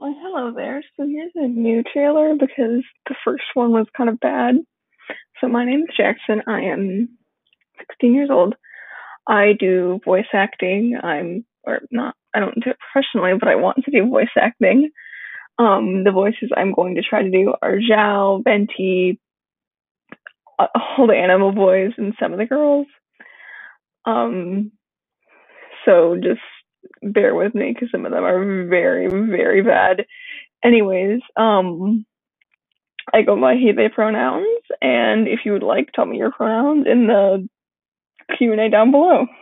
Well, hello there. So here's a new trailer because the first one was kind of bad. So my name is Jackson. I am 16 years old. I do voice acting. I'm or not. I don't do it professionally, but I want to do voice acting. Um, the voices I'm going to try to do are Xiao, Venti, all the Anemo boys, and some of the girls. Um, so just bear with me because some of them are very, very bad. Anyways, um, I go by he, they pronouns, and if you would like, tell me your pronouns in the Q&A down below.